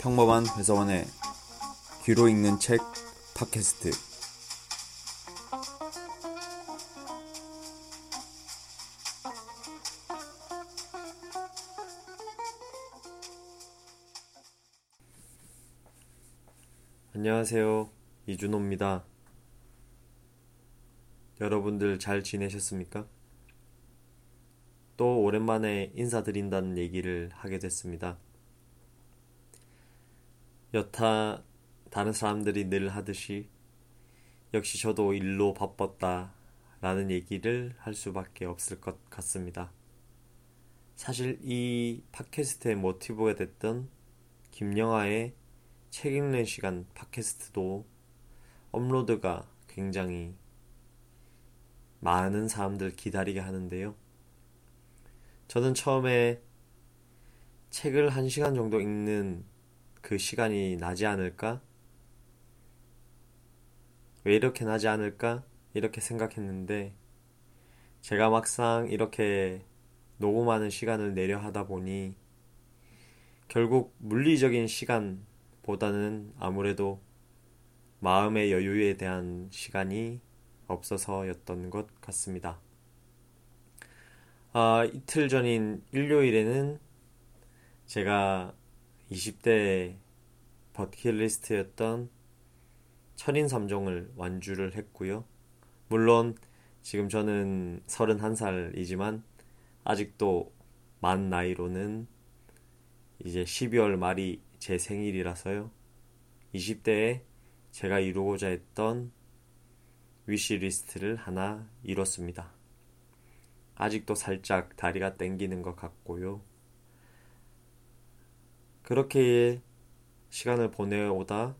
평범한 회사원의 귀로 읽는 책 팟캐스트 안녕하세요. 이준호입니다. 여러분들 잘 지내셨습니까? 또 오랜만에 인사드린다는 얘기를 하게 됐습니다. 여타 다른 사람들이 늘 하듯이 역시 저도 일로 바빴다 라는 얘기를 할 수밖에 없을 것 같습니다. 사실 이 팟캐스트의 모티브가 됐던 김영하의 책 읽는 시간 팟캐스트도 업로드가 굉장히 많은 사람들 기다리게 하는데요. 저는 처음에 책을 한 시간 정도 읽는 그 시간이 나지 않을까? 왜 이렇게 나지 않을까? 이렇게 생각했는데 제가 막상 이렇게 녹음하는 시간을 내려 하다 보니 결국 물리적인 시간보다는 아무래도 마음의 여유에 대한 시간이 없어서였던 것 같습니다. 아, 이틀 전인 일요일에는 제가 20대 버킷리스트였던 철인 3종을 완주를 했고요. 물론 지금 저는 31살이지만 아직도 만 나이로는 이제 12월 말이 제 생일이라서요. 20대에 제가 이루고자 했던 위시리스트를 하나 이뤘습니다. 아직도 살짝 다리가 땡기는 것 같고요. 그렇게 시간을 보내오다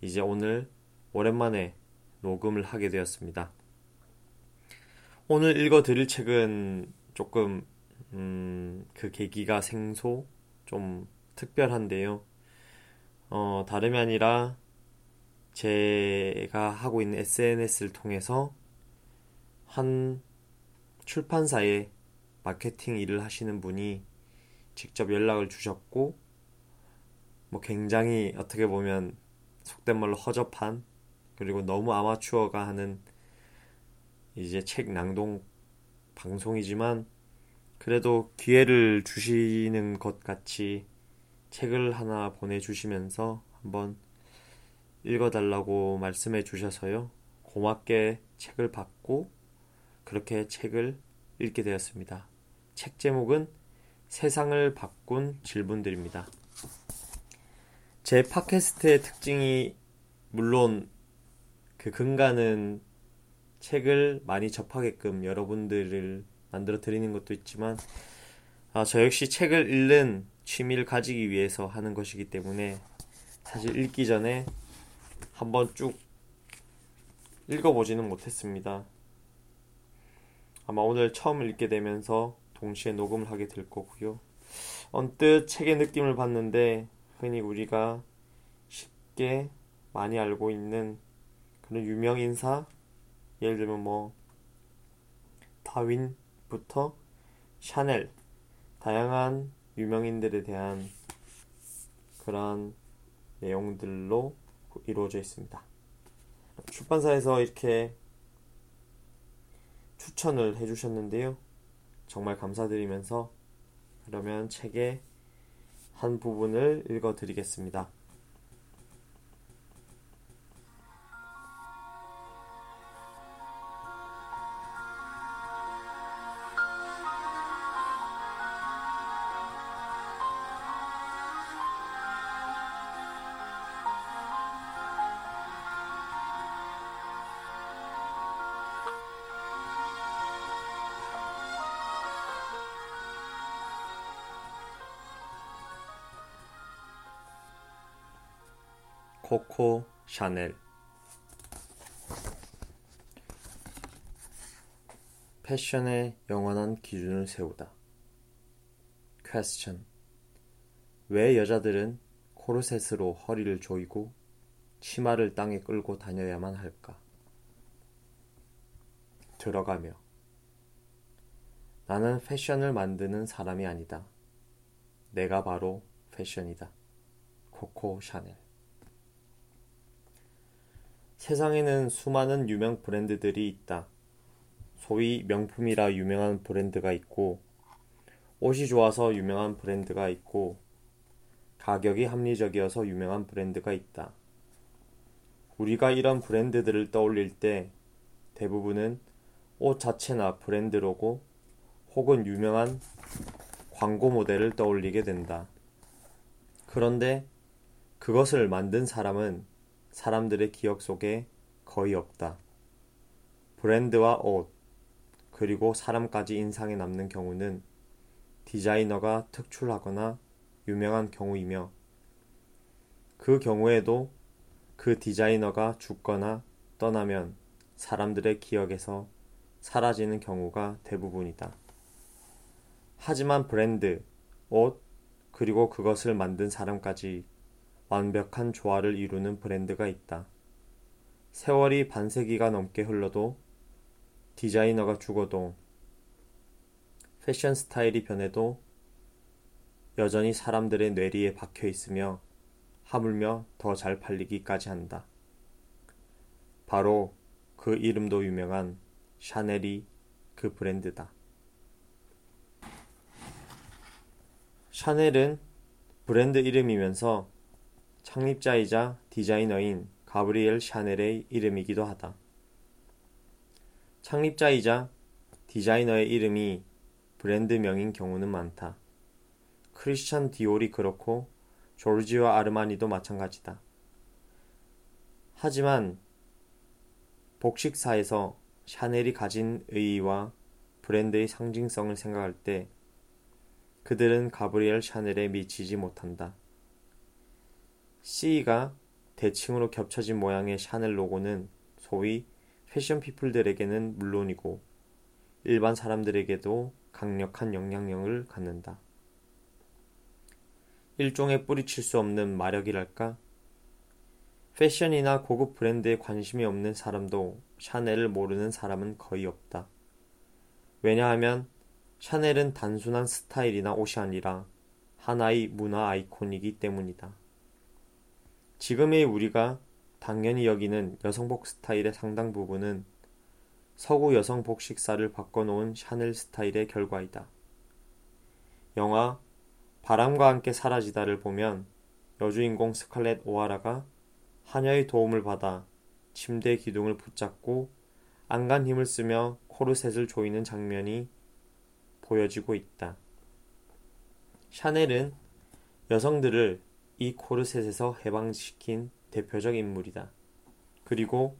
이제 오늘 오랜만에 녹음을 하게 되었습니다. 오늘 읽어 드릴 책은 조금 음, 그 계기가 생소 좀 특별한데요. 어, 다름이 아니라 제가 하고 있는 SNS를 통해서 한 출판사에 마케팅 일을 하시는 분이 직접 연락을 주셨고, 뭐 굉장히 어떻게 보면 속된 말로 허접한, 그리고 너무 아마추어가 하는 이제 책 낭독 방송이지만, 그래도 기회를 주시는 것 같이 책을 하나 보내주시면서 한번 읽어달라고 말씀해 주셔서요. 고맙게 책을 받고 그렇게 책을 읽게 되었습니다. 책 제목은 세상을 바꾼 질문들입니다. 제 팟캐스트의 특징이 물론 그 근간은 책을 많이 접하게끔 여러분들을 만들어 드리는 것도 있지만 아, 저 역시 책을 읽는 취미를 가지기 위해서 하는 것이기 때문에 사실 읽기 전에 한번 쭉 읽어보지는 못했습니다. 아마 오늘 처음 읽게 되면서 동시에 녹음을 하게 될 거고요. 언뜻 책의 느낌을 봤는데 흔히 우리가 쉽게 많이 알고 있는 그런 유명 인사 예를 들면 뭐 다윈부터 샤넬 다양한 유명인들에 대한 그런 내용들로 이루어져 있습니다. 출판사에서 이렇게 추천을 해주셨는데요. 정말 감사드리면서 그러면 책의 한 부분을 읽어 드리겠습니다. 코코 샤넬 패션의 영원한 기준을 세우다. 퀘스천 왜 여자들은 코르셋으로 허리를 조이고 치마를 땅에 끌고 다녀야만 할까? 들어가며 나는 패션을 만드는 사람이 아니다. 내가 바로 패션이다. 코코 샤넬. 세상에는 수많은 유명 브랜드들이 있다. 소위 명품이라 유명한 브랜드가 있고, 옷이 좋아서 유명한 브랜드가 있고, 가격이 합리적이어서 유명한 브랜드가 있다. 우리가 이런 브랜드들을 떠올릴 때 대부분은 옷 자체나 브랜드 로고 혹은 유명한 광고 모델을 떠올리게 된다. 그런데 그것을 만든 사람은 사람들의 기억 속에 거의 없다. 브랜드와 옷, 그리고 사람까지 인상에 남는 경우는 디자이너가 특출하거나 유명한 경우이며 그 경우에도 그 디자이너가 죽거나 떠나면 사람들의 기억에서 사라지는 경우가 대부분이다. 하지만 브랜드, 옷, 그리고 그것을 만든 사람까지 완벽한 조화를 이루는 브랜드가 있다. 세월이 반세기가 넘게 흘러도 디자이너가 죽어도 패션 스타일이 변해도 여전히 사람들의 뇌리에 박혀 있으며 하물며 더 잘 팔리기까지 한다. 바로 그 이름도 유명한 샤넬이 그 브랜드다. 샤넬은 브랜드 이름이면서 창립자이자 디자이너인 가브리엘 샤넬의 이름이기도 하다. 창립자이자 디자이너의 이름이 브랜드명인 경우는 많다. 크리스찬 디올이 그렇고 조르지와 아르마니도 마찬가지다. 하지만 복식사에서 샤넬이 가진 의의와 브랜드의 상징성을 생각할 때 그들은 가브리엘 샤넬에 미치지 못한다. C가 대칭으로 겹쳐진 모양의 샤넬 로고는 소위 패션 피플들에게는 물론이고 일반 사람들에게도 강력한 영향력을 갖는다. 일종의 뿌리칠 수 없는 마력이랄까? 패션이나 고급 브랜드에 관심이 없는 사람도 샤넬을 모르는 사람은 거의 없다. 왜냐하면 샤넬은 단순한 스타일이나 옷이 아니라 하나의 문화 아이콘이기 때문이다. 지금의 우리가 당연히 여기는 여성복 스타일의 상당 부분은 서구 여성 복 식사를 바꿔놓은 샤넬 스타일의 결과이다. 영화 바람과 함께 사라지다를 보면 여주인공 스칼렛 오하라가 하녀의 도움을 받아 침대 기둥을 붙잡고 안간 힘을 쓰며 코르셋을 조이는 장면이 보여지고 있다. 샤넬은 여성들을 이 코르셋에서 해방시킨 대표적 인물이다. 그리고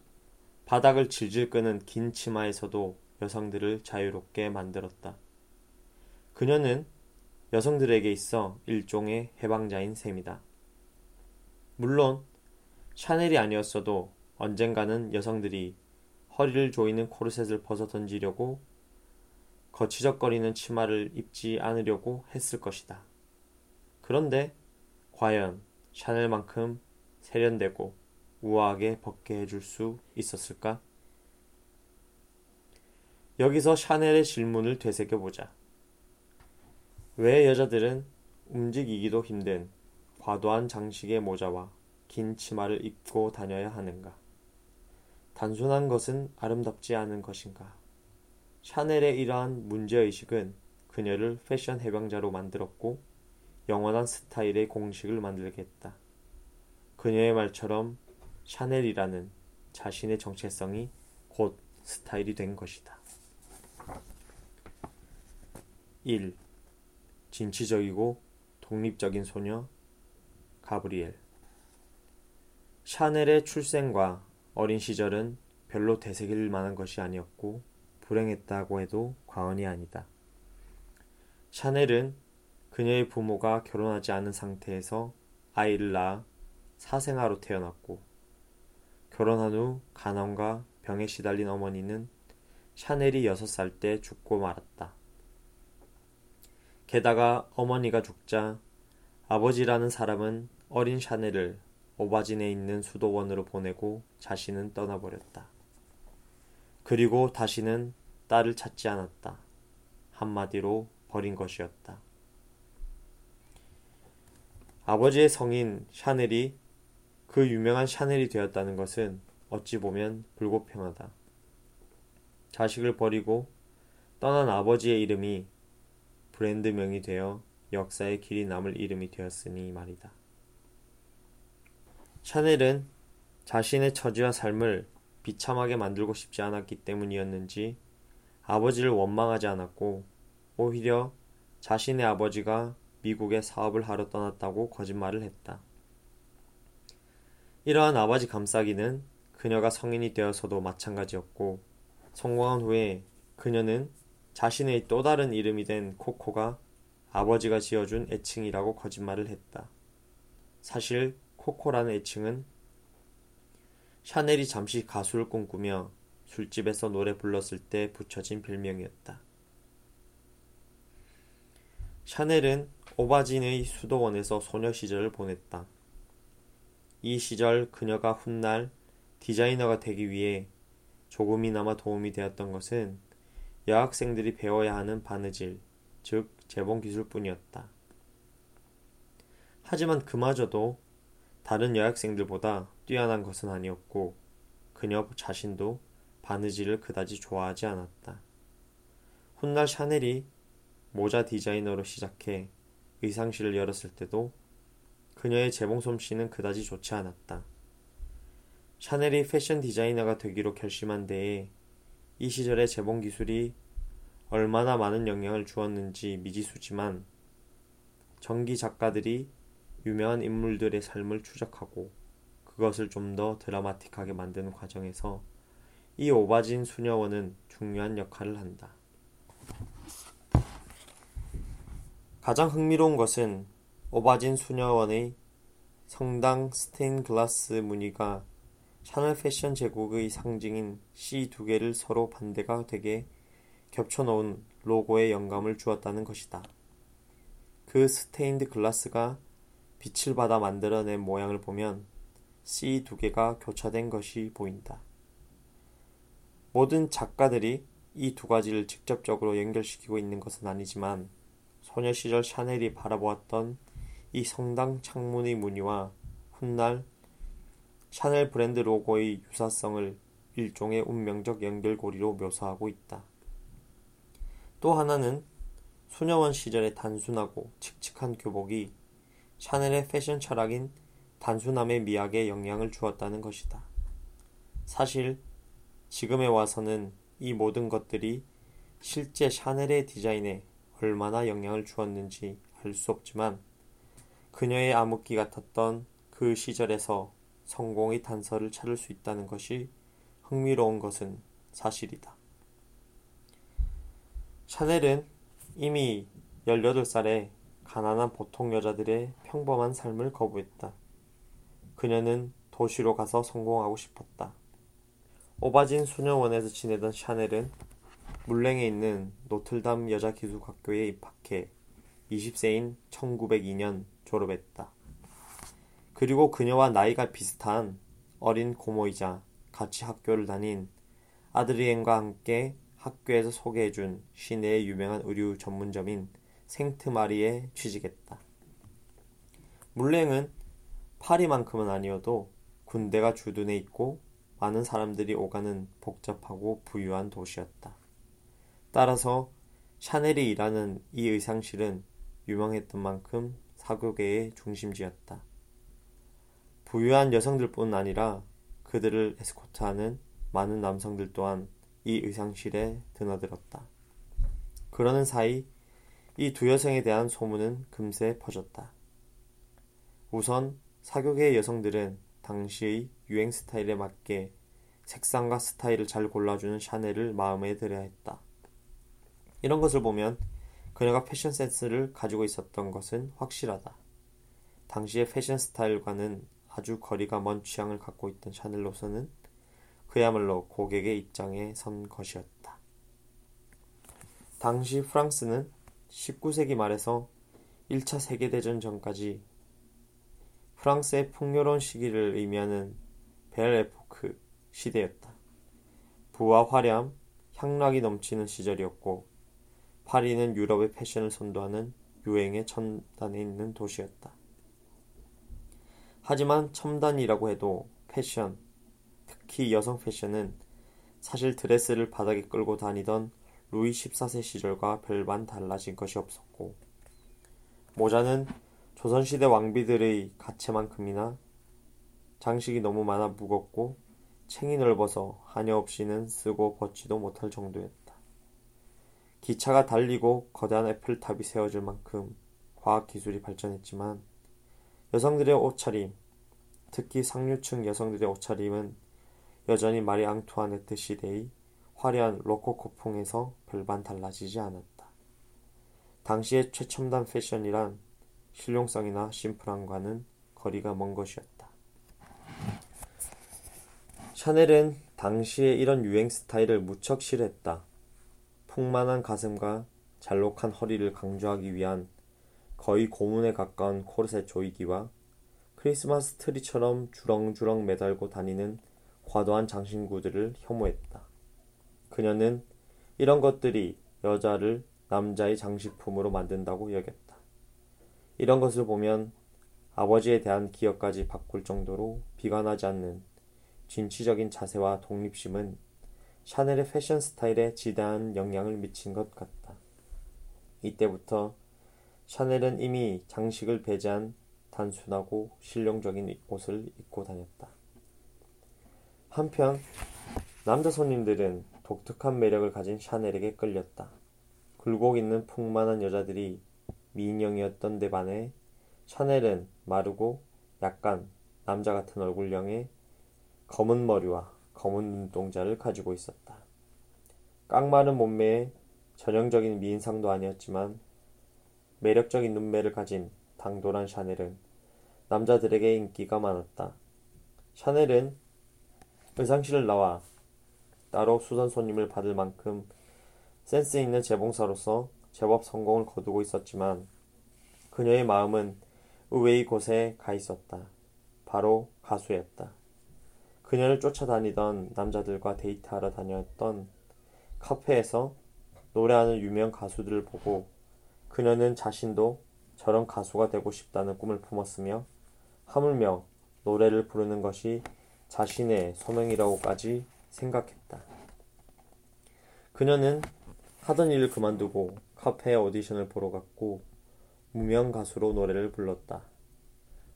바닥을 질질 끄는 긴 치마에서도 여성들을 자유롭게 만들었다. 그녀는 여성들에게 있어 일종의 해방자인 셈이다. 물론 샤넬이 아니었어도 언젠가는 여성들이 허리를 조이는 코르셋을 벗어 던지려고 거치적거리는 치마를 입지 않으려고 했을 것이다. 그런데 과연 샤넬만큼 세련되고 우아하게 벗게 해줄 수 있었을까? 여기서 샤넬의 질문을 되새겨보자. 왜 여자들은 움직이기도 힘든 과도한 장식의 모자와 긴 치마를 입고 다녀야 하는가? 단순한 것은 아름답지 않은 것인가? 샤넬의 이러한 문제의식은 그녀를 패션 해방자로 만들었고 영원한 스타일의 공식을 만들겠다. 그녀의 말처럼 샤넬이라는 자신의 정체성이 곧 스타일이 된 것이다. 1. 진취적이고 독립적인 소녀 가브리엘 샤넬의 출생과 어린 시절은 별로 되새길 만한 것이 아니었고 불행했다고 해도 과언이 아니다. 샤넬은 그녀의 부모가 결혼하지 않은 상태에서 아이를 낳아 사생아로 태어났고 결혼한 후 간암과 병에 시달린 어머니는 샤넬이 6살 때 죽고 말았다. 게다가 어머니가 죽자 아버지라는 사람은 어린 샤넬을 오바진에 있는 수도원으로 보내고 자신은 떠나버렸다. 그리고 다시는 딸을 찾지 않았다. 한마디로 버린 것이었다. 아버지의 성인 샤넬이 그 유명한 샤넬이 되었다는 것은 어찌 보면 불공평하다. 자식을 버리고 떠난 아버지의 이름이 브랜드명이 되어 역사에 길이 남을 이름이 되었으니 말이다. 샤넬은 자신의 처지와 삶을 비참하게 만들고 싶지 않았기 때문이었는지 아버지를 원망하지 않았고 오히려 자신의 아버지가 미국에 사업을 하러 떠났다고 거짓말을 했다. 이러한 아버지 감싸기는 그녀가 성인이 되어서도 마찬가지였고 성공한 후에 그녀는 자신의 또 다른 이름이 된 코코가 아버지가 지어준 애칭이라고 거짓말을 했다. 사실 코코라는 애칭은 샤넬이 잠시 가수를 꿈꾸며 술집에서 노래 불렀을 때 붙여진 별명이었다. 샤넬은 오바진의 수도원에서 소녀 시절을 보냈다. 이 시절 그녀가 훗날 디자이너가 되기 위해 조금이나마 도움이 되었던 것은 여학생들이 배워야 하는 바느질, 즉 재봉 기술뿐이었다. 하지만 그마저도 다른 여학생들보다 뛰어난 것은 아니었고 그녀 자신도 바느질을 그다지 좋아하지 않았다. 훗날 샤넬이 모자 디자이너로 시작해 의상실을 열었을 때도 그녀의 재봉 솜씨는 그다지 좋지 않았다. 샤넬이 패션 디자이너가 되기로 결심한 데에 이 시절의 재봉 기술이 얼마나 많은 영향을 주었는지 미지수지만 전기 작가들이 유명한 인물들의 삶을 추적하고 그것을 좀 더 드라마틱하게 만드는 과정에서 이 오바진 수녀원은 중요한 역할을 한다. 가장 흥미로운 것은 오바진 수녀원의 성당 스테인 글라스 무늬가 샤넬 패션 제국의 상징인 C 두 개를 서로 반대가 되게 겹쳐 놓은 로고에 영감을 주었다는 것이다. 그 스테인드 글라스가 빛을 받아 만들어낸 모양을 보면 C 두 개가 교차된 것이 보인다. 모든 작가들이 이 두 가지를 직접적으로 연결시키고 있는 것은 아니지만 소녀 시절 샤넬이 바라보았던 이 성당 창문의 무늬와 훗날 샤넬 브랜드 로고의 유사성을 일종의 운명적 연결고리로 묘사하고 있다. 또 하나는 소녀원 시절의 단순하고 칙칙한 교복이 샤넬의 패션 철학인 단순함의 미학에 영향을 주었다는 것이다. 사실 지금에 와서는 이 모든 것들이 실제 샤넬의 디자인에 얼마나 영향을 주었는지 알 수 없지만 그녀의 암흑기 같았던 그 시절에서 성공의 단서를 찾을 수 있다는 것이 흥미로운 것은 사실이다. 샤넬은 이미 18살에 가난한 보통 여자들의 평범한 삶을 거부했다. 그녀는 도시로 가서 성공하고 싶었다. 오바진 수녀원에서 지내던 샤넬은 물랭에 있는 노틀담 여자기숙학교에 입학해 20세인 1902년 졸업했다. 그리고 그녀와 나이가 비슷한 어린 고모이자 같이 학교를 다닌 아드리엔과 함께 학교에서 소개해준 시내의 유명한 의류 전문점인 생트마리에 취직했다. 물랭은 파리만큼은 아니어도 군대가 주둔해 있고 많은 사람들이 오가는 복잡하고 부유한 도시였다. 따라서 샤넬이 일하는 이 의상실은 유명했던 만큼 사교계의 중심지였다. 부유한 여성들뿐 아니라 그들을 에스코트하는 많은 남성들 또한 이 의상실에 드나들었다. 그러는 사이 이 두 여성에 대한 소문은 금세 퍼졌다. 우선 사교계의 여성들은 당시의 유행 스타일에 맞게 색상과 스타일을 잘 골라주는 샤넬을 마음에 들어야 했다. 이런 것을 보면 그녀가 패션 센스를 가지고 있었던 것은 확실하다. 당시의 패션 스타일과는 아주 거리가 먼 취향을 갖고 있던 샤넬로서는 그야말로 고객의 입장에 선 것이었다. 당시 프랑스는 19세기 말에서 1차 세계대전 전까지 프랑스의 풍요로운 시기를 의미하는 벨 에포크 시대였다. 부와 화려함, 향락이 넘치는 시절이었고 파리는 유럽의 패션을 선도하는 유행의 전단에 있는 도시였다. 하지만 첨단이라고 해도 패션, 특히 여성 패션은 사실 드레스를 바닥에 끌고 다니던 루이 14세 시절과 별반 달라진 것이 없었고 모자는 조선시대 왕비들의 가채만큼이나 장식이 너무 많아 무겁고 챙이 넓어서 하녀 없이는 쓰고 벗지도 못할 정도였다. 기차가 달리고 거대한 애플탑이 세워질 만큼 과학기술이 발전했지만 여성들의 옷차림, 특히 상류층 여성들의 옷차림은 여전히 마리 앙투아네트 시대의 화려한 로코코풍에서 별반 달라지지 않았다. 당시의 최첨단 패션이란 실용성이나 심플함과는 거리가 먼 것이었다. 샤넬은 당시에 이런 유행 스타일을 무척 싫어했다. 풍만한 가슴과 잘록한 허리를 강조하기 위한 거의 고문에 가까운 코르셋 조이기와 크리스마스 트리처럼 주렁주렁 매달고 다니는 과도한 장신구들을 혐오했다. 그녀는 이런 것들이 여자를 남자의 장식품으로 만든다고 여겼다. 이런 것을 보면 아버지에 대한 기억까지 바꿀 정도로 비관하지 않는 진취적인 자세와 독립심은 샤넬의 패션 스타일에 지대한 영향을 미친 것 같다. 이때부터 샤넬은 이미 장식을 배제한 단순하고 실용적인 옷을 입고 다녔다. 한편 남자 손님들은 독특한 매력을 가진 샤넬에게 끌렸다. 굴곡 있는 풍만한 여자들이 미인형이었던 데 반해 샤넬은 마르고 약간 남자 같은 얼굴형의 검은 머리와 검은 눈동자를 가지고 있었다. 깡마른 몸매에 전형적인 미인상도 아니었지만 매력적인 눈매를 가진 당돌한 샤넬은 남자들에게 인기가 많았다. 샤넬은 의상실을 나와 따로 수선 손님을 받을 만큼 센스 있는 재봉사로서 제법 성공을 거두고 있었지만 그녀의 마음은 의외의 곳에 가 있었다. 바로 가수였다. 그녀를 쫓아다니던 남자들과 데이트하러 다녔던 카페에서 노래하는 유명 가수들을 보고 그녀는 자신도 저런 가수가 되고 싶다는 꿈을 품었으며 하물며 노래를 부르는 것이 자신의 소명이라고까지 생각했다. 그녀는 하던 일을 그만두고 카페에 오디션을 보러 갔고 무명 가수로 노래를 불렀다.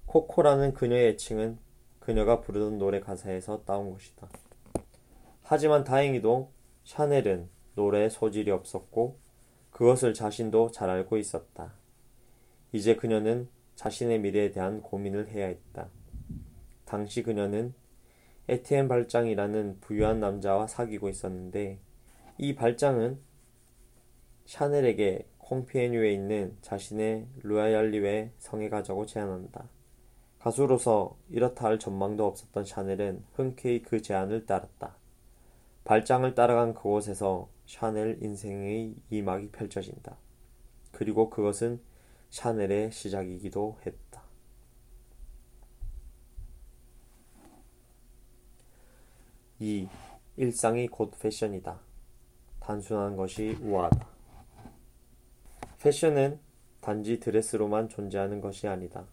코코라는 그녀의 애칭은 그녀가 부르던 노래 가사에서 따온 것이다. 하지만 다행히도 샤넬은 노래에 소질이 없었고 그것을 자신도 잘 알고 있었다. 이제 그녀는 자신의 미래에 대한 고민을 해야 했다. 당시 그녀는 에티엔 발장이라는 부유한 남자와 사귀고 있었는데 이 발장은 샤넬에게 콩피에뉴에 있는 자신의 루아얄리에 성에 가자고 제안한다. 가수로서 이렇다 할 전망도 없었던 샤넬은 흔쾌히 그 제안을 따랐다. 발장을 따라간 그곳에서 샤넬 인생의 이막이 펼쳐진다. 그리고 그것은 샤넬의 시작이기도 했다. 이 일상이 곧 패션이다. 단순한 것이 우아하다. 패션은 단지 드레스로만 존재하는 것이 아니다.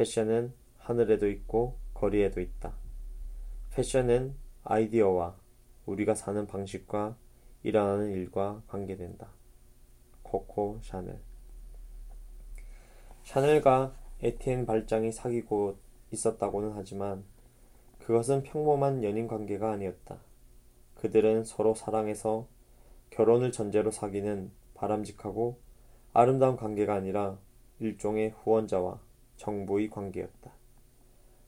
패션은 하늘에도 있고 거리에도 있다. 패션은 아이디어와 우리가 사는 방식과 일어나는 일과 관계된다. 코코 샤넬 샤넬과 에티엔 발장이 사귀고 있었다고는 하지만 그것은 평범한 연인 관계가 아니었다. 그들은 서로 사랑해서 결혼을 전제로 사귀는 바람직하고 아름다운 관계가 아니라 일종의 후원자와 정부의 관계였다.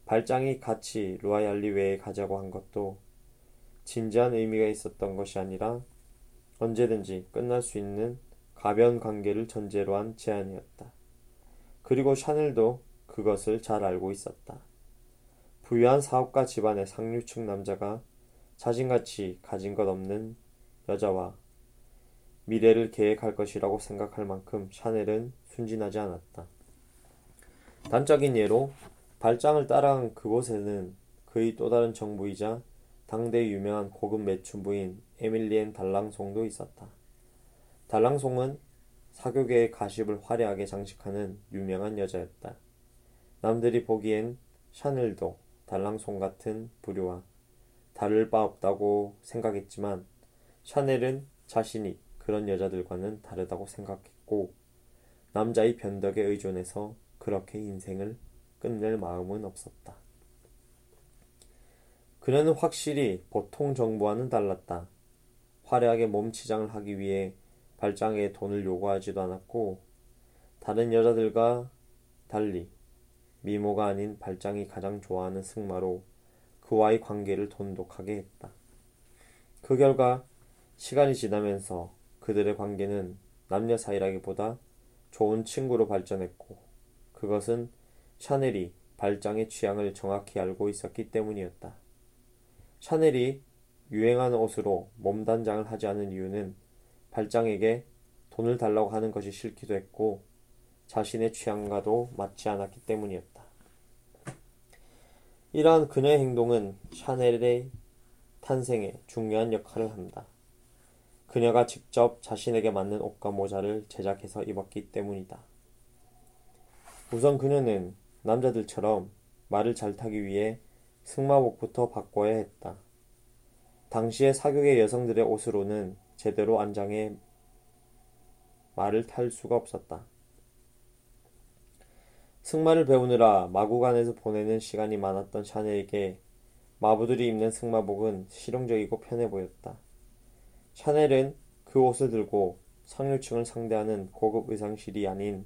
발장이 같이 루아얄리웨에 가자고 한 것도 진지한 의미가 있었던 것이 아니라 언제든지 끝날 수 있는 가변 관계를 전제로 한 제안이었다. 그리고 샤넬도 그것을 잘 알고 있었다. 부유한 사업가 집안의 상류층 남자가 자신같이 가진 것 없는 여자와 미래를 계획할 것이라고 생각할 만큼 샤넬은 순진하지 않았다. 단적인 예로 발장을 따라간 그곳에는 그의 또 다른 정부이자 당대 유명한 고급 매춘부인 에밀리엔 달랑송도 있었다. 달랑송은 사교계의 가십을 화려하게 장식하는 유명한 여자였다. 남들이 보기엔 샤넬도 달랑송 같은 부류와 다를 바 없다고 생각했지만 샤넬은 자신이 그런 여자들과는 다르다고 생각했고 남자의 변덕에 의존해서 그렇게 인생을 끝낼 마음은 없었다. 그녀는 확실히 보통 정부와는 달랐다. 화려하게 몸치장을 하기 위해 발장에 돈을 요구하지도 않았고 다른 여자들과 달리 미모가 아닌 발장이 가장 좋아하는 승마로 그와의 관계를 돈독하게 했다. 그 결과 시간이 지나면서 그들의 관계는 남녀 사이라기보다 좋은 친구로 발전했고 그것은 샤넬이 발장의 취향을 정확히 알고 있었기 때문이었다. 샤넬이 유행하는 옷으로 몸단장을 하지 않은 이유는 발장에게 돈을 달라고 하는 것이 싫기도 했고 자신의 취향과도 맞지 않았기 때문이었다. 이러한 그녀의 행동은 샤넬의 탄생에 중요한 역할을 한다. 그녀가 직접 자신에게 맞는 옷과 모자를 제작해서 입었기 때문이다. 우선 그녀는 남자들처럼 말을 잘 타기 위해 승마복부터 바꿔야 했다. 당시의 사교계 여성들의 옷으로는 제대로 안장해 말을 탈 수가 없었다. 승마를 배우느라 마구간에서 보내는 시간이 많았던 샤넬에게 마부들이 입는 승마복은 실용적이고 편해 보였다. 샤넬은 그 옷을 들고 상류층을 상대하는 고급 의상실이 아닌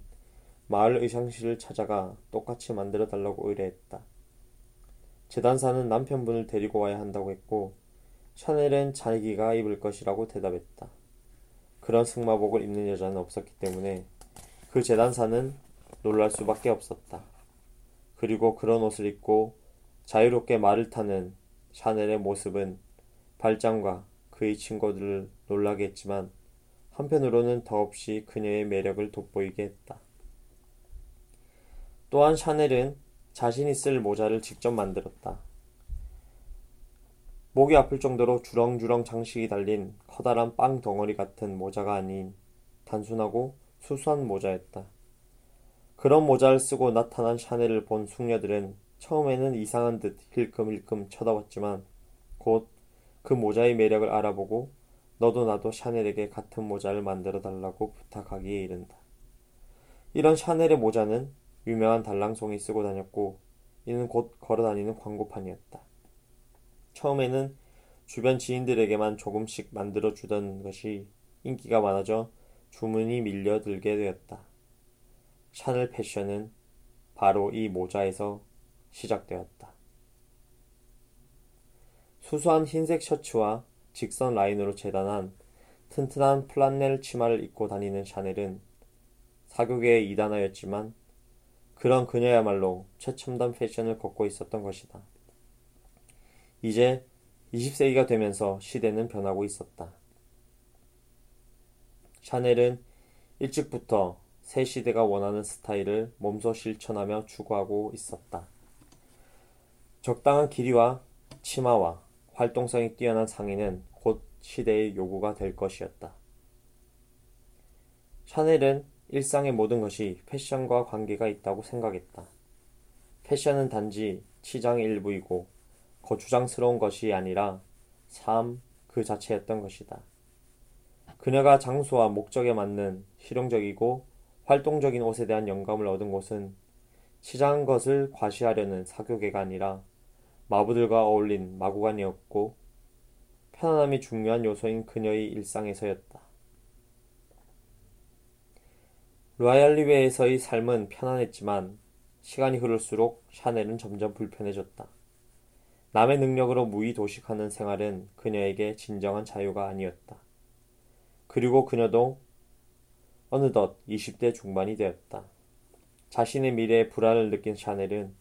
마을 의상실을 찾아가 똑같이 만들어 달라고 의뢰했다. 재단사는 남편분을 데리고 와야 한다고 했고 샤넬은 자기가 입을 것이라고 대답했다. 그런 승마복을 입는 여자는 없었기 때문에 그 재단사는 놀랄 수밖에 없었다. 그리고 그런 옷을 입고 자유롭게 말을 타는 샤넬의 모습은 발장과 그의 친구들을 놀라게 했지만 한편으로는 더없이 그녀의 매력을 돋보이게 했다. 또한 샤넬은 자신이 쓸 모자를 직접 만들었다. 목이 아플 정도로 주렁주렁 장식이 달린 커다란 빵 덩어리 같은 모자가 아닌 단순하고 수수한 모자였다. 그런 모자를 쓰고 나타난 샤넬을 본 숙녀들은 처음에는 이상한 듯 힐끔힐끔 쳐다봤지만 곧 그 모자의 매력을 알아보고 너도 나도 샤넬에게 같은 모자를 만들어 달라고 부탁하기에 이른다. 이런 샤넬의 모자는 유명한 달랑송이 쓰고 다녔고 이는 곧 걸어다니는 광고판이었다. 처음에는 주변 지인들에게만 조금씩 만들어 주던 것이 인기가 많아져 주문이 밀려들게 되었다. 샤넬 패션은 바로 이 모자에서 시작되었다. 수수한 흰색 셔츠와 직선 라인으로 재단한 튼튼한 플란넬 치마를 입고 다니는 샤넬은 사교계의 이단아였지만 그런 그녀야말로 최첨단 패션을 걷고 있었던 것이다. 이제 20세기가 되면서 시대는 변하고 있었다. 샤넬은 일찍부터 새 시대가 원하는 스타일을 몸소 실천하며 추구하고 있었다. 적당한 길이와 치마와 활동성이 뛰어난 상의는 곧 시대의 요구가 될 것이었다. 샤넬은 일상의 모든 것이 패션과 관계가 있다고 생각했다. 패션은 단지 치장의 일부이고 거추장스러운 것이 아니라 삶 그 자체였던 것이다. 그녀가 장소와 목적에 맞는 실용적이고 활동적인 옷에 대한 영감을 얻은 곳은 시장한 것을 과시하려는 사교계가 아니라 마부들과 어울린 마구간이었고 편안함이 중요한 요소인 그녀의 일상에서였다. 로얄리웨에서의 삶은 편안했지만 시간이 흐를수록 샤넬은 점점 불편해졌다. 남의 능력으로 무의 도식하는 생활은 그녀에게 진정한 자유가 아니었다. 그리고 그녀도 어느덧 20대 중반이 되었다. 자신의 미래에 불안을 느낀 샤넬은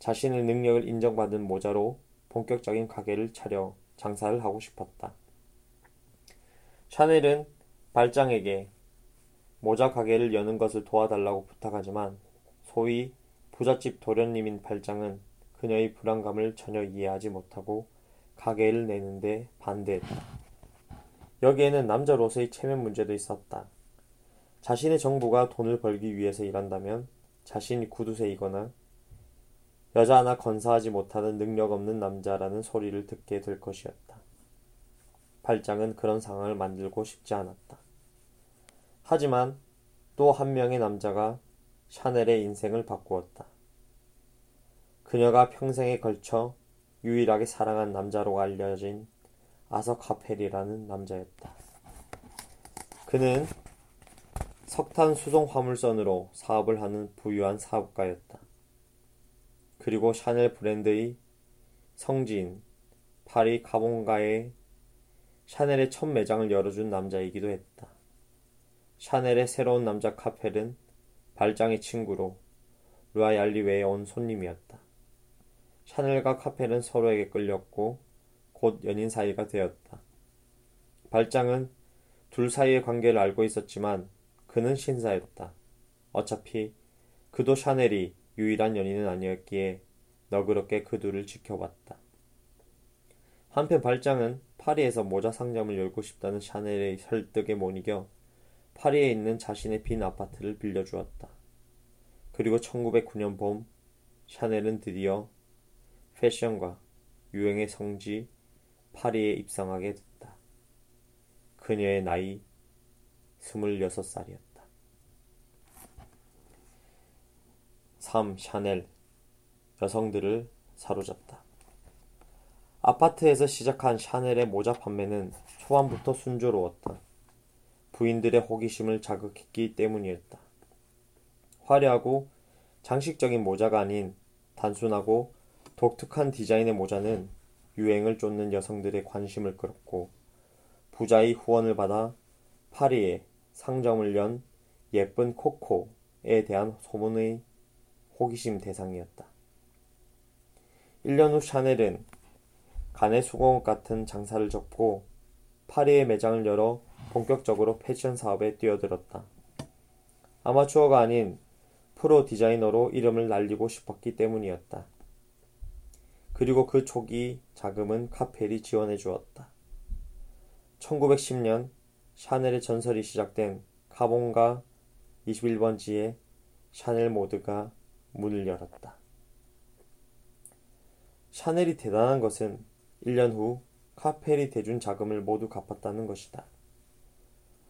자신의 능력을 인정받은 모자로 본격적인 가게를 차려 장사를 하고 싶었다. 샤넬은 발장에게 모자 가게를 여는 것을 도와달라고 부탁하지만 소위 부잣집 도련님인 발장은 그녀의 불안감을 전혀 이해하지 못하고 가게를 내는데 반대했다. 여기에는 남자로서의 체면 문제도 있었다. 자신의 정부가 돈을 벌기 위해서 일한다면 자신이 구두쇠이거나 여자 하나 건사하지 못하는 능력 없는 남자라는 소리를 듣게 될 것이었다. 발장은 그런 상황을 만들고 싶지 않았다. 하지만 또 한 명의 남자가 샤넬의 인생을 바꾸었다. 그녀가 평생에 걸쳐 유일하게 사랑한 남자로 알려진 아서 카펠이라는 남자였다. 그는 석탄 수송 화물선으로 사업을 하는 부유한 사업가였다. 그리고 샤넬 브랜드의 성지인 파리 카본가에 샤넬의 첫 매장을 열어준 남자이기도 했다. 샤넬의 새로운 남자 카펠은 발장의 친구로 루아얄리웨에 온 손님이었다. 샤넬과 카펠은 서로에게 끌렸고 곧 연인 사이가 되었다. 발장은 둘 사이의 관계를 알고 있었지만 그는 신사였다. 어차피 그도 샤넬이 유일한 연인은 아니었기에 너그럽게 그 둘을 지켜봤다. 한편 발장은 파리에서 모자 상점을 열고 싶다는 샤넬의 설득에 못 이겨 파리에 있는 자신의 빈 아파트를 빌려주었다. 그리고 1909년 봄 샤넬은 드디어 패션과 유행의 성지 파리에 입성하게 됐다. 그녀의 나이 26살이었다. 3. 샤넬 여성들을 사로잡다. 아파트에서 시작한 샤넬의 모자 판매는 초반부터 순조로웠다. 부인들의 호기심을 자극했기 때문이었다. 화려하고 장식적인 모자가 아닌 단순하고 독특한 디자인의 모자는 유행을 쫓는 여성들의 관심을 끌었고 부자의 후원을 받아 파리에 상점을 연 예쁜 코코에 대한 소문의 호기심 대상이었다. 1년 후 샤넬은 간의 수공업 같은 장사를 접고 파리에 매장을 열어 본격적으로 패션 사업에 뛰어들었다. 아마추어가 아닌 프로 디자이너로 이름을 날리고 싶었기 때문이었다. 그리고 그 초기 자금은 카펠이 지원해 주었다. 1910년 샤넬의 전설이 시작된 카본가 21번지에 샤넬 모드가 문을 열었다. 샤넬이 대단한 것은 1년 후 카펠이 대준 자금을 모두 갚았다는 것이다.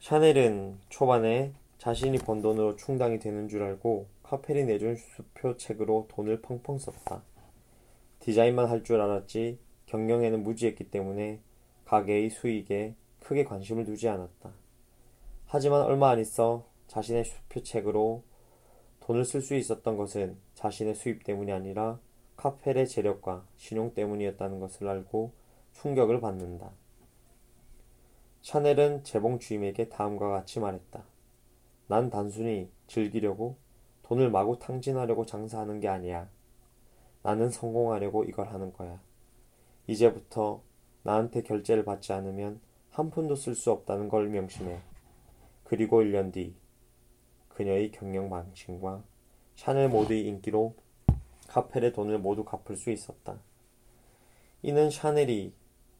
샤넬은 초반에 자신이 번 돈으로 충당이 되는 줄 알고 카펠이 내준 수표 책으로 돈을 펑펑 썼다. 디자인만 할 줄 알았지 경영에는 무지했기 때문에 가게의 수익에 크게 관심을 두지 않았다. 하지만 얼마 안 있어 자신의 수표책으로 돈을 쓸 수 있었던 것은 자신의 수입 때문이 아니라 카펠의 재력과 신용 때문이었다는 것을 알고 충격을 받는다. 샤넬은 재봉 주임에게 다음과 같이 말했다. 난 단순히 즐기려고 돈을 마구 탕진하려고 장사하는 게 아니야. 나는 성공하려고 이걸 하는 거야. 이제부터 나한테 결제를 받지 않으면 한 푼도 쓸 수 없다는 걸 명심해. 그리고 1년 뒤 그녀의 경영 방침과 샤넬 모드의 인기로 카펠의 돈을 모두 갚을 수 있었다. 이는 샤넬이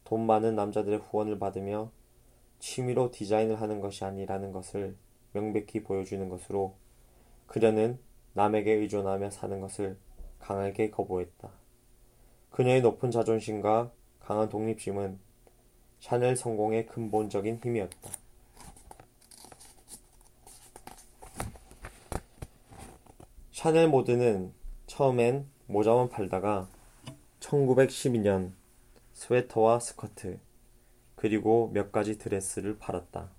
돈 많은 남자들의 후원을 받으며 취미로 디자인을 하는 것이 아니라는 것을 명백히 보여주는 것으로 그녀는 남에게 의존하며 사는 것을 강하게 거부했다. 그녀의 높은 자존심과 강한 독립심은 샤넬 성공의 근본적인 힘이었다. 샤넬 모드는 처음엔 모자만 팔다가 1912년 스웨터와 스커트, 그리고 몇 가지 드레스를 팔았다.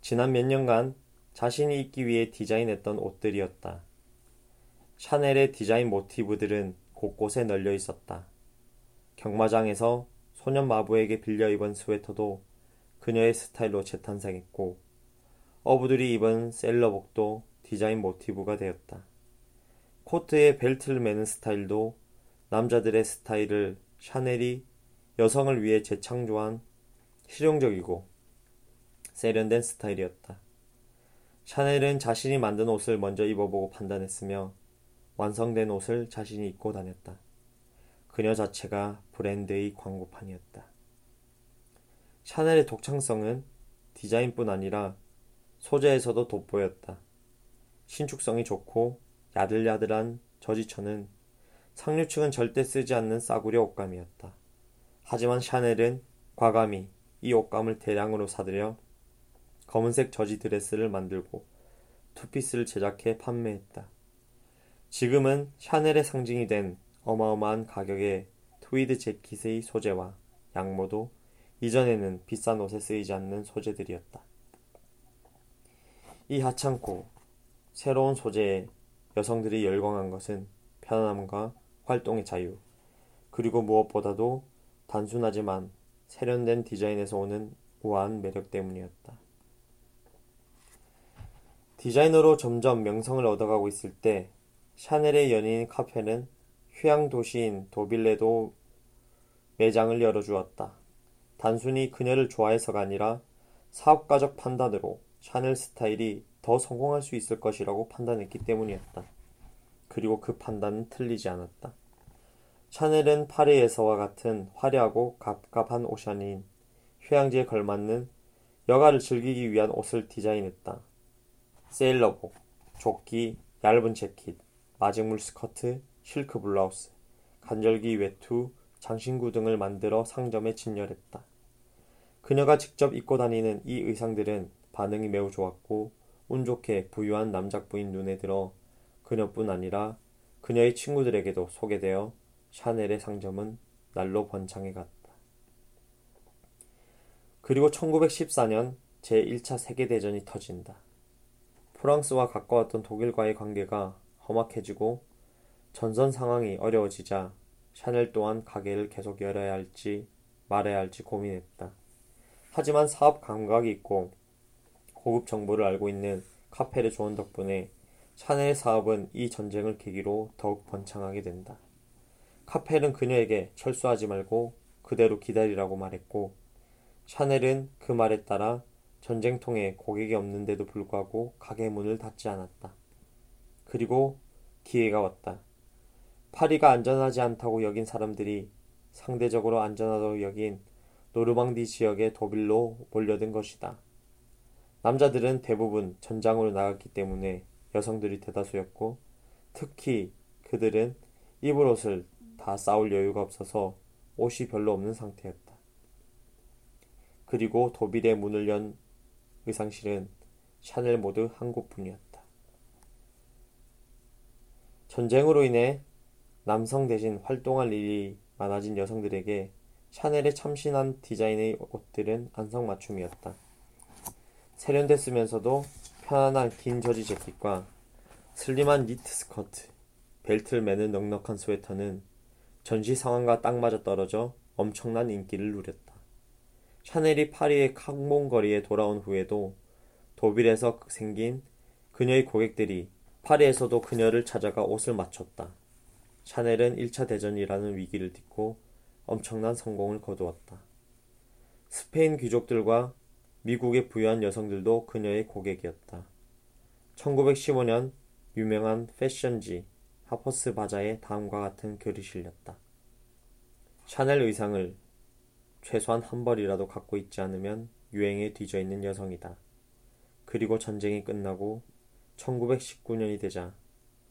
지난 몇 년간 자신이 입기 위해 디자인했던 옷들이었다. 샤넬의 디자인 모티브들은 곳곳에 널려 있었다. 경마장에서 소년 마부에게 빌려 입은 스웨터도 그녀의 스타일로 재탄생했고, 어부들이 입은 세일러복도 디자인 모티브가 되었다. 코트에 벨트를 매는 스타일도 남자들의 스타일을 샤넬이 여성을 위해 재창조한 실용적이고 세련된 스타일이었다. 샤넬은 자신이 만든 옷을 먼저 입어보고 판단했으며 완성된 옷을 자신이 입고 다녔다. 그녀 자체가 브랜드의 광고판이었다. 샤넬의 독창성은 디자인뿐 아니라 소재에서도 돋보였다. 신축성이 좋고 야들야들한 저지처는 상류 측은 절대 쓰지 않는 싸구려 옷감이었다. 하지만 샤넬은 과감히 이 옷감을 대량으로 사들여 검은색 저지 드레스를 만들고 투피스를 제작해 판매했다. 지금은 샤넬의 상징이 된 어마어마한 가격의 트위드 재킷의 소재인 양모도 이전에는 비싼 옷에 쓰이지 않는 소재들이었다. 이 하찮고 새로운 소재에 여성들이 열광한 것은 편안함과 활동의 자유, 그리고 무엇보다도 단순하지만 세련된 디자인에서 오는 우아한 매력 때문이었다. 디자이너로 점점 명성을 얻어가고 있을 때 샤넬의 연인 카페는 휴양 도시인 도빌레도 매장을 열어주었다. 단순히 그녀를 좋아해서가 아니라 사업가적 판단으로 샤넬 스타일이 더 성공할 수 있을 것이라고 판단했기 때문이었다. 그리고 그 판단은 틀리지 않았다. 샤넬은 파리에서와 같은 화려하고 갑갑한 옷이 아닌 휴양지에 걸맞는 여가를 즐기기 위한 옷을 디자인했다. 세일러복, 조끼, 얇은 재킷, 마직물 스커트, 실크 블라우스, 간절기 외투, 장신구 등을 만들어 상점에 진열했다. 그녀가 직접 입고 다니는 이 의상들은 반응이 매우 좋았고 운 좋게 부유한 남작부인 눈에 들어 그녀뿐 아니라 그녀의 친구들에게도 소개되어 샤넬의 상점은 날로 번창해 갔다. 그리고 1914년 제1차 세계대전이 터진다. 프랑스와 가까웠던 독일과의 관계가 험악해지고 전선 상황이 어려워지자 샤넬 또한 가게를 계속 열어야 할지 말아야 할지 고민했다. 하지만 사업 감각이 있고 고급 정보를 알고 있는 카페르 조언 덕분에 샤넬 사업은 이 전쟁을 계기로 더욱 번창하게 된다. 카펠은 그녀에게 철수하지 말고 그대로 기다리라고 말했고 샤넬은 그 말에 따라 전쟁통에 고객이 없는데도 불구하고 가게 문을 닫지 않았다. 그리고 기회가 왔다. 파리가 안전하지 않다고 여긴 사람들이 상대적으로 안전하다고 여긴 노르망디 지역의 도빌로 몰려든 것이다. 남자들은 대부분 전장으로 나갔기 때문에 여성들이 대다수였고 특히 그들은 입을 옷을 다 싸울 여유가 없어서 옷이 별로 없는 상태였다. 그리고 도빌의 문을 연 의상실은 샤넬 모두 한 곳뿐이었다. 전쟁으로 인해 남성 대신 활동할 일이 많아진 여성들에게 샤넬의 참신한 디자인의 옷들은 안성맞춤이었다. 세련됐으면서도 편안한 긴 저지 재킷과 슬림한 니트 스커트, 벨트를 매는 넉넉한 스웨터는 전시 상황과 딱 맞아 떨어져 엄청난 인기를 누렸다. 샤넬이 파리의 캉몽 거리에 돌아온 후에도 도빌에서 생긴 그녀의 고객들이 파리에서도 그녀를 찾아가 옷을 맞췄다. 샤넬은 1차 대전이라는 위기를 딛고 엄청난 성공을 거두었다. 스페인 귀족들과 미국의 부유한 여성들도 그녀의 고객이었다. 1915년 유명한 패션지 하퍼스 바자에 다음과 같은 글이 실렸다. 샤넬 의상을 최소한 한 벌이라도 갖고 있지 않으면 유행에 뒤져 있는 여성이다. 그리고 전쟁이 끝나고 1919년이 되자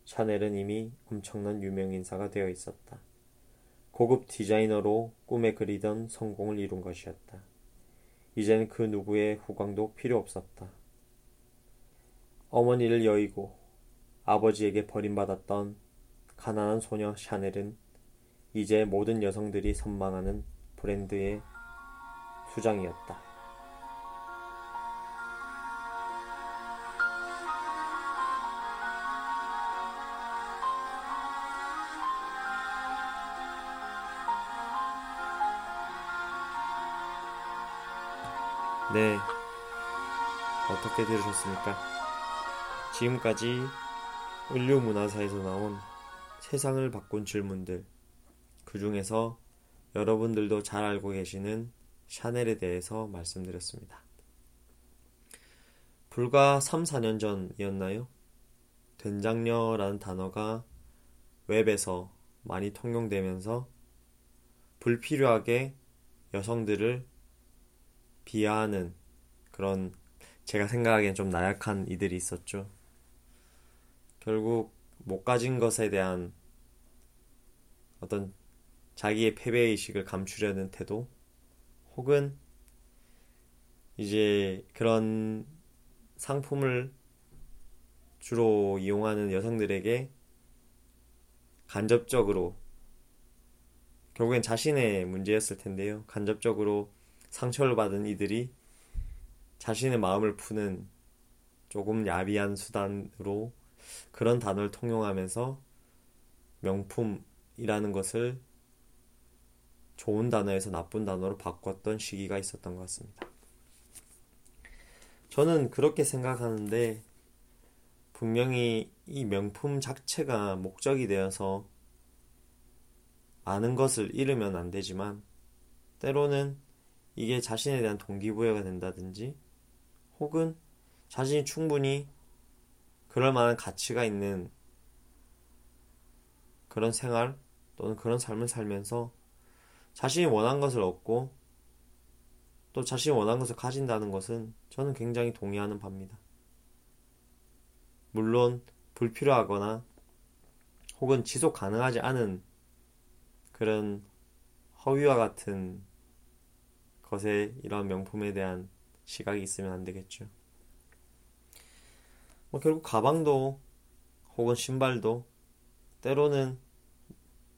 샤넬은 이미 엄청난 유명인사가 되어 있었다. 고급 디자이너로 꿈에 그리던 성공을 이룬 것이었다. 이젠 그 누구의 후광도 필요 없었다. 어머니를 여의고 아버지에게 버림받았던 가난한 소녀 샤넬은 이제 모든 여성들이 선망하는 브랜드의 수장이었다. 네. 어떻게 들으셨습니까? 지금까지 을류문화사에서 나온 세상을 바꾼 질문들. 그 중에서 여러분들도 잘 알고 계시는 샤넬에 대해서 말씀드렸습니다. 불과 3, 4년 전이었나요? 된장녀라는 단어가 웹에서 많이 통용되면서 불필요하게 여성들을 비하하는 그런 제가 생각하기엔 좀 나약한 이들이 있었죠. 결국 못 가진 것에 대한 어떤 자기의 패배의식을 감추려는 태도 혹은 이제 그런 상품을 주로 이용하는 여성들에게 간접적으로 결국엔 자신의 문제였을 텐데요. 간접적으로 상처를 받은 이들이 자신의 마음을 푸는 조금 야비한 수단으로 그런 단어를 통용하면서 명품이라는 것을 좋은 단어에서 나쁜 단어로 바꿨던 시기가 있었던 것 같습니다. 저는 그렇게 생각하는데 분명히 이 명품 자체가 목적이 되어서 많은 것을 잃으면 안 되지만 때로는 이게 자신에 대한 동기부여가 된다든지 혹은 자신이 충분히 그럴 만한 가치가 있는 그런 생활 또는 그런 삶을 살면서 자신이 원한 것을 얻고 또 자신이 원한 것을 가진다는 것은 저는 굉장히 동의하는 바입니다. 물론 불필요하거나 혹은 지속 가능하지 않은 그런 허위와 같은 것에 이런 명품에 대한 시각이 있으면 안 되겠죠. 뭐 결국 가방도 혹은 신발도 때로는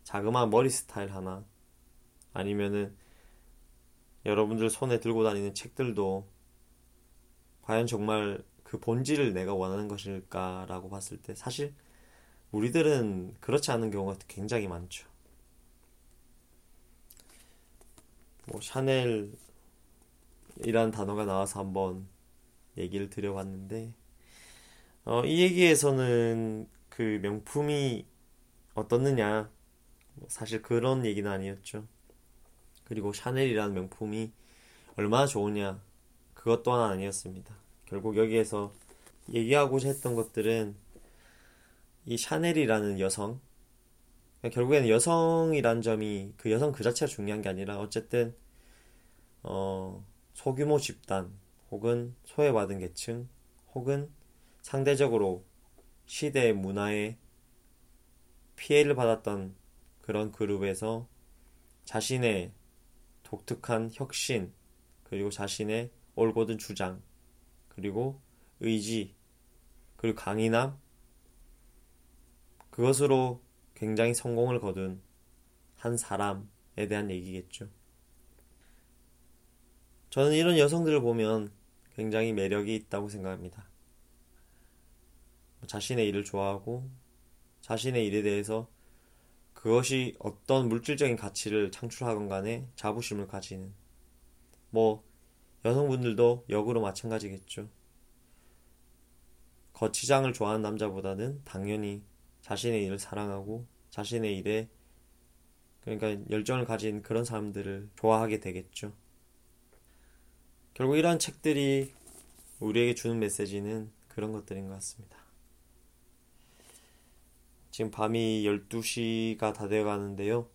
자그마한 머리 스타일 하나 아니면은 여러분들 손에 들고 다니는 책들도 과연 정말 그 본질을 내가 원하는 것일까라고 봤을 때 사실 우리들은 그렇지 않은 경우가 굉장히 많죠. 뭐 샤넬이라는 단어가 나와서 한번 얘기를 드려봤는데 어, 이 얘기에서는 그 명품이 어떻느냐 뭐 사실 그런 얘기는 아니었죠. 그리고 샤넬이라는 명품이 얼마나 좋으냐 그것 또한 아니었습니다. 결국 여기에서 얘기하고자 했던 것들은 이 샤넬이라는 여성 결국에는 여성이란 점이 그 여성 그 자체가 중요한 게 아니라 어쨌든 어 소규모 집단 혹은 소외받은 계층 혹은 상대적으로 시대 문화에 피해를 받았던 그런 그룹에서 자신의 독특한 혁신, 그리고 자신의 올곧은 주장, 그리고 의지, 그리고 강인함, 그것으로 굉장히 성공을 거둔 한 사람에 대한 얘기겠죠. 저는 이런 여성들을 보면 굉장히 매력이 있다고 생각합니다. 자신의 일을 좋아하고 자신의 일에 대해서 그것이 어떤 물질적인 가치를 창출하건 간에 자부심을 가지는 뭐 여성분들도 역으로 마찬가지겠죠. 거치장을 좋아하는 남자보다는 당연히 자신의 일을 사랑하고 자신의 일에 그러니까 열정을 가진 그런 사람들을 좋아하게 되겠죠. 결국 이러한 책들이 우리에게 주는 메시지는 그런 것들인 것 같습니다. 지금 밤이 12시가 다 되어 가는데요.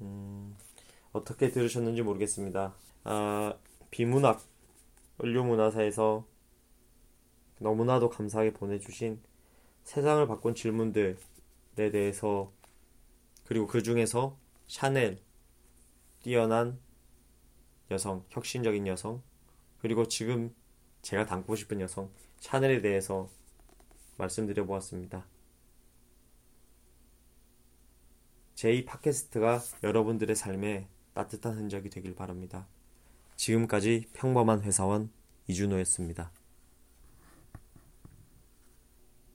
음, 어떻게 들으셨는지 모르겠습니다. 아, 비문학, 을류문화사에서 너무나도 감사하게 보내주신 세상을 바꾼 질문들에 대해서 그리고 그 중에서 샤넬, 뛰어난 여성, 혁신적인 여성, 그리고 지금 제가 담고 싶은 여성, 샤넬에 대해서 말씀드려 보았습니다. 제2 팟캐스트가 여러분들의 삶에 따뜻한 흔적이 되길 바랍니다. 지금까지 평범한 회사원 이준호였습니다.